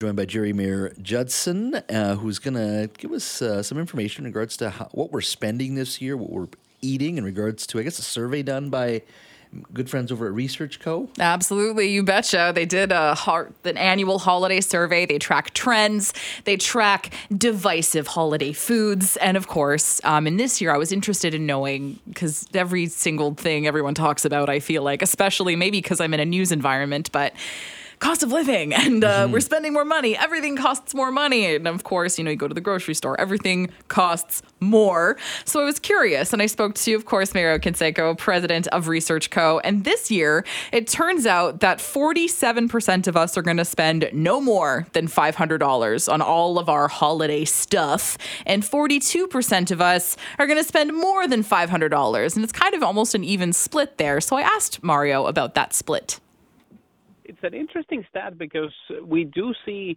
joined by Geri Mayer-Judson, uh, who's going to give us uh, some information in regards to how, what we're spending this year, what we're eating in regards to, I guess, a survey done by good friends over at Research Co. Absolutely, you betcha. They did a heart, an annual holiday survey. They track trends, they track divisive holiday foods, and of course, um, in this year, I was interested in knowing because every single thing everyone talks about, I feel like, especially maybe because I'm in a news environment, but cost of living and uh, mm-hmm. we're spending more money. Everything costs more money. And of course, you know, you go to the grocery store, everything costs more. So I was curious and I spoke to, of course, Mario Canseco, president of Research Co. And this year, it turns out that 47% of us are going to spend no more than $500 on all of our holiday stuff. And 42% of us are going to spend more than $500. And it's kind of almost an even split there. So I asked Mario about that split it's an interesting stat because we do see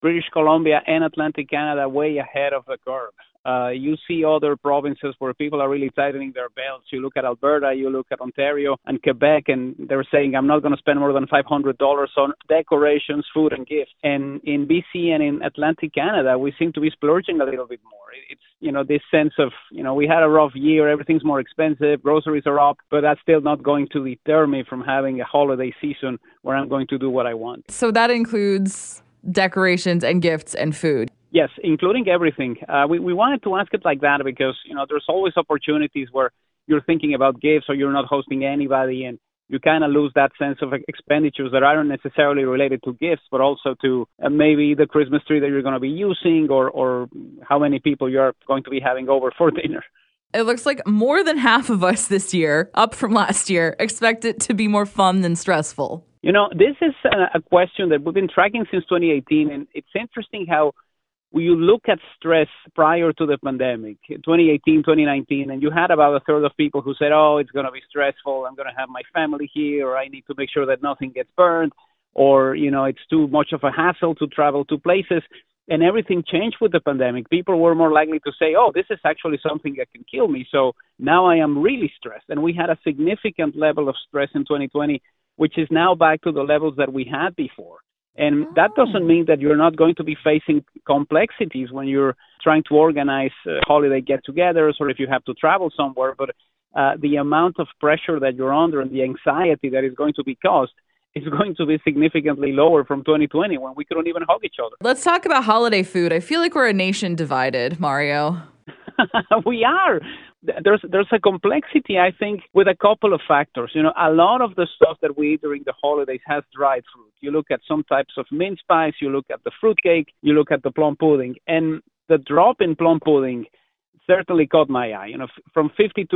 British Columbia and Atlantic Canada way ahead of the curve. Uh, you see other provinces where people are really tightening their belts. You look at Alberta, you look at Ontario and Quebec, and they're saying, I'm not going to spend more than $500 on decorations, food, and gifts. And in BC and in Atlantic Canada, we seem to be splurging a little bit more. It's, you know, this sense of, you know, we had a rough year, everything's more expensive, groceries are up, but that's still not going to deter me from having a holiday season where I'm going to do what I want. So that includes decorations and gifts and food. Yes, including everything. Uh, we, we wanted to ask it like that because, you know, there's always opportunities where you're thinking about gifts or you're not hosting anybody and you kind of lose that sense of expenditures that aren't necessarily related to gifts, but also to uh, maybe the Christmas tree that you're going to be using or, or how many people you're going to be having over for dinner. It looks like more than half of us this year, up from last year, expect it to be more fun than stressful. You know, this is a question that we've been tracking since 2018, and it's interesting how you look at stress prior to the pandemic, 2018, 2019, and you had about a third of people who said, oh, it's going to be stressful. I'm going to have my family here, or I need to make sure that nothing gets burned, or, you know, it's too much of a hassle to travel to places. And everything changed with the pandemic. People were more likely to say, oh, this is actually something that can kill me. So now I am really stressed. And we had a significant level of stress in 2020, which is now back to the levels that we had before. And that doesn't mean that you're not going to be facing complexities when you're trying to organize uh, holiday get-togethers or if you have to travel somewhere. But uh, the amount of pressure that you're under and the anxiety that is going to be caused is going to be significantly lower from 2020 when we couldn't even hug each other. Let's talk about holiday food. I feel like we're a nation divided, Mario. we are there's there's a complexity I think with a couple of factors. You know, a lot of the stuff that we eat during the holidays has dried fruit. You look at some types of mince pies, you look at the fruit cake, you look at the plum pudding, and the drop in plum pudding certainly caught my eye. You know, from 52%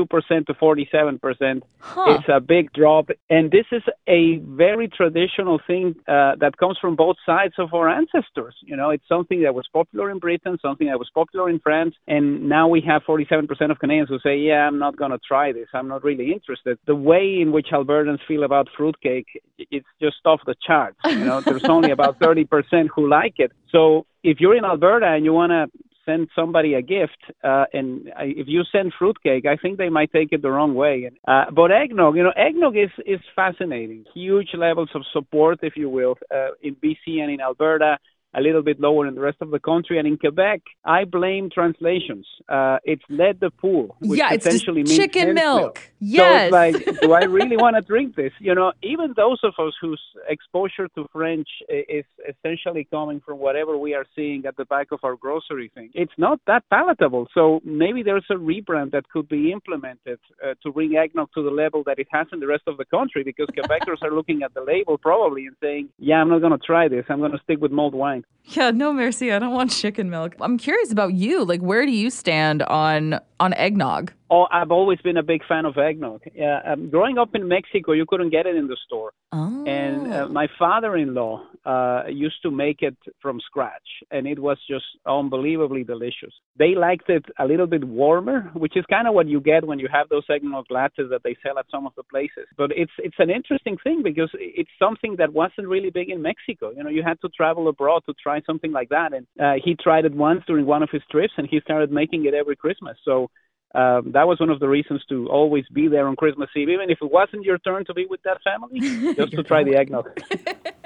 to 47%, huh. it's a big drop. And this is a very traditional thing uh, that comes from both sides of our ancestors. You know, it's something that was popular in Britain, something that was popular in France, and now we have 47% of Canadians who say, "Yeah, I'm not going to try this. I'm not really interested." The way in which Albertans feel about fruitcake, it's just off the charts. You know, there's only about 30% who like it. So if you're in Alberta and you want to send somebody a gift, uh, and I, if you send fruitcake, I think they might take it the wrong way. Uh, but eggnog, you know, eggnog is is fascinating. Huge levels of support, if you will, uh, in BC and in Alberta a little bit lower in the rest of the country. And in Quebec, I blame translations. Uh, it's lait de poule, which yeah, essentially means chicken milk. milk. Yes. So like, do I really want to drink this? You know, even those of us whose exposure to French is essentially coming from whatever we are seeing at the back of our grocery thing, it's not that palatable. So maybe there's a rebrand that could be implemented uh, to bring eggnog to the level that it has in the rest of the country because Quebecers are looking at the label probably and saying, yeah, I'm not going to try this. I'm going to stick with mulled wine. Yeah, no, merci. I don't want chicken milk. I'm curious about you. Like, where do you stand on on eggnog? Oh, I've always been a big fan of eggnog. Yeah, um, growing up in Mexico, you couldn't get it in the store, Oh. and uh, my father-in-law uh, used to make it from scratch, and it was just unbelievably delicious. They liked it a little bit warmer, which is kind of what you get when you have those eggnog lattes that they sell at some of the places. But it's it's an interesting thing because it's something that wasn't really big in Mexico. You know, you had to travel abroad to try something like that, and uh, he tried it once during one of his trips, and he started making it every Christmas. So um, that was one of the reasons to always be there on Christmas Eve, even if it wasn't your turn to be with that family, just to try the eggnog.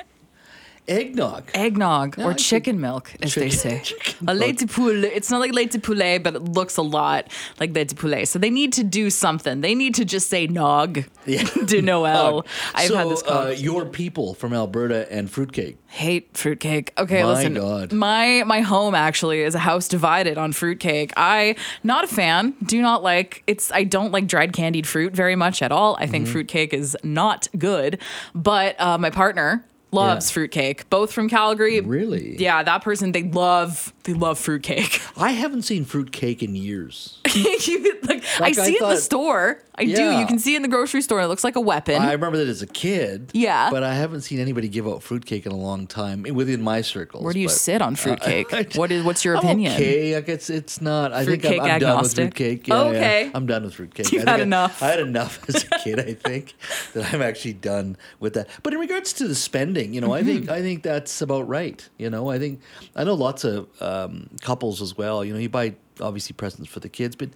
Eggnog. Eggnog No, or chicken milk, as they say. Chicken a lait de poulet. It's not like lait de poulet, but it looks a lot like lait de poulet. So they need to do something. They need to just say nog Yeah. de Noel. I've so, had this uh, your people from Alberta and fruitcake. hate fruitcake. Okay, My listen. God. My my home actually is a house divided on fruitcake. I not a fan. Do not like it's I don't like dried candied fruit very much at all. I Mm-hmm. think fruitcake is not good. But uh, my partner loves Yeah. fruitcake. Both from Calgary. Really? Yeah, that person they love they love fruitcake. I haven't seen fruitcake in years. you, like, I Like, I see it in the store. I do. You can see it in the grocery store. It looks like a weapon. I remember that as a kid. Yeah. But I haven't seen anybody give out fruitcake in a long time within my circles. Where do you but- sit on fruitcake? I- what is what's your I'm opinion? Okay, like it's it's not. I think I'm, I'm done with fruitcake. Yeah, yeah. Okay. I'm done with fruitcake. You've I had I- enough. I had enough as a kid. I think that I'm actually done with that. But in regards to the spending, you know, I think Mm-hmm. I think that's about right. You know, I think I know lots of um, couples as well. You know, you buy obviously presents for the kids, but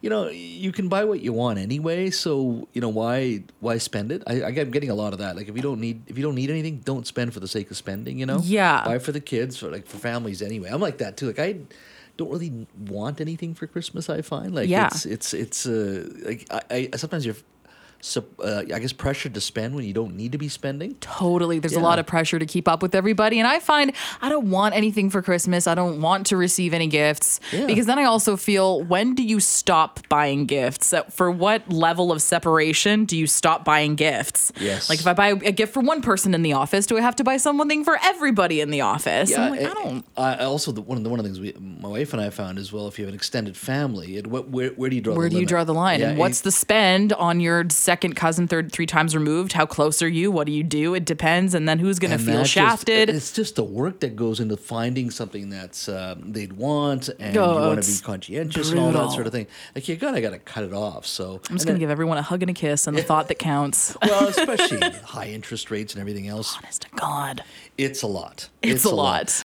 you know, you can buy what you want anyway. So you know, why why spend it? I, I'm getting a lot of that. Like if you don't need if you don't need anything, don't spend for the sake of spending. You know, Yeah. buy for the kids, for like for families anyway. I'm like that too. Like I don't really want anything for Christmas. I find like Yeah. it's it's it's uh like I, I sometimes you're so uh, I guess pressure to spend when you don't need to be spending. Totally. There's a lot of pressure to keep up with everybody. And I find I don't want anything for Christmas. I don't want to receive any gifts Yeah. because then I also feel when do you stop buying gifts? Uh, For what level of separation do you stop buying gifts? Yes. Like if I buy a gift for one person in the office, do I have to buy something for everybody in the office? I'm like, I I- don't. I also the, one of the one of the things we, my wife and I found as well. If you have an extended family, it, what, where where do you draw? Where the do you draw the line? Yeah, and what's it- the spend on your second cousin, third, three times removed? How close are you? What do you do? It depends. And then who's going to feel that just- shafted? it's just the work that goes into finding something that's um, they'd want, and you Oh, want to be it's conscientious and all that sort of thing. Like you gotta gotta cut it off. So I'm just going to give everyone a hug and a kiss and the thought that counts. well, especially high interest rates and everything else. Honest to God. It's a lot. It's a lot.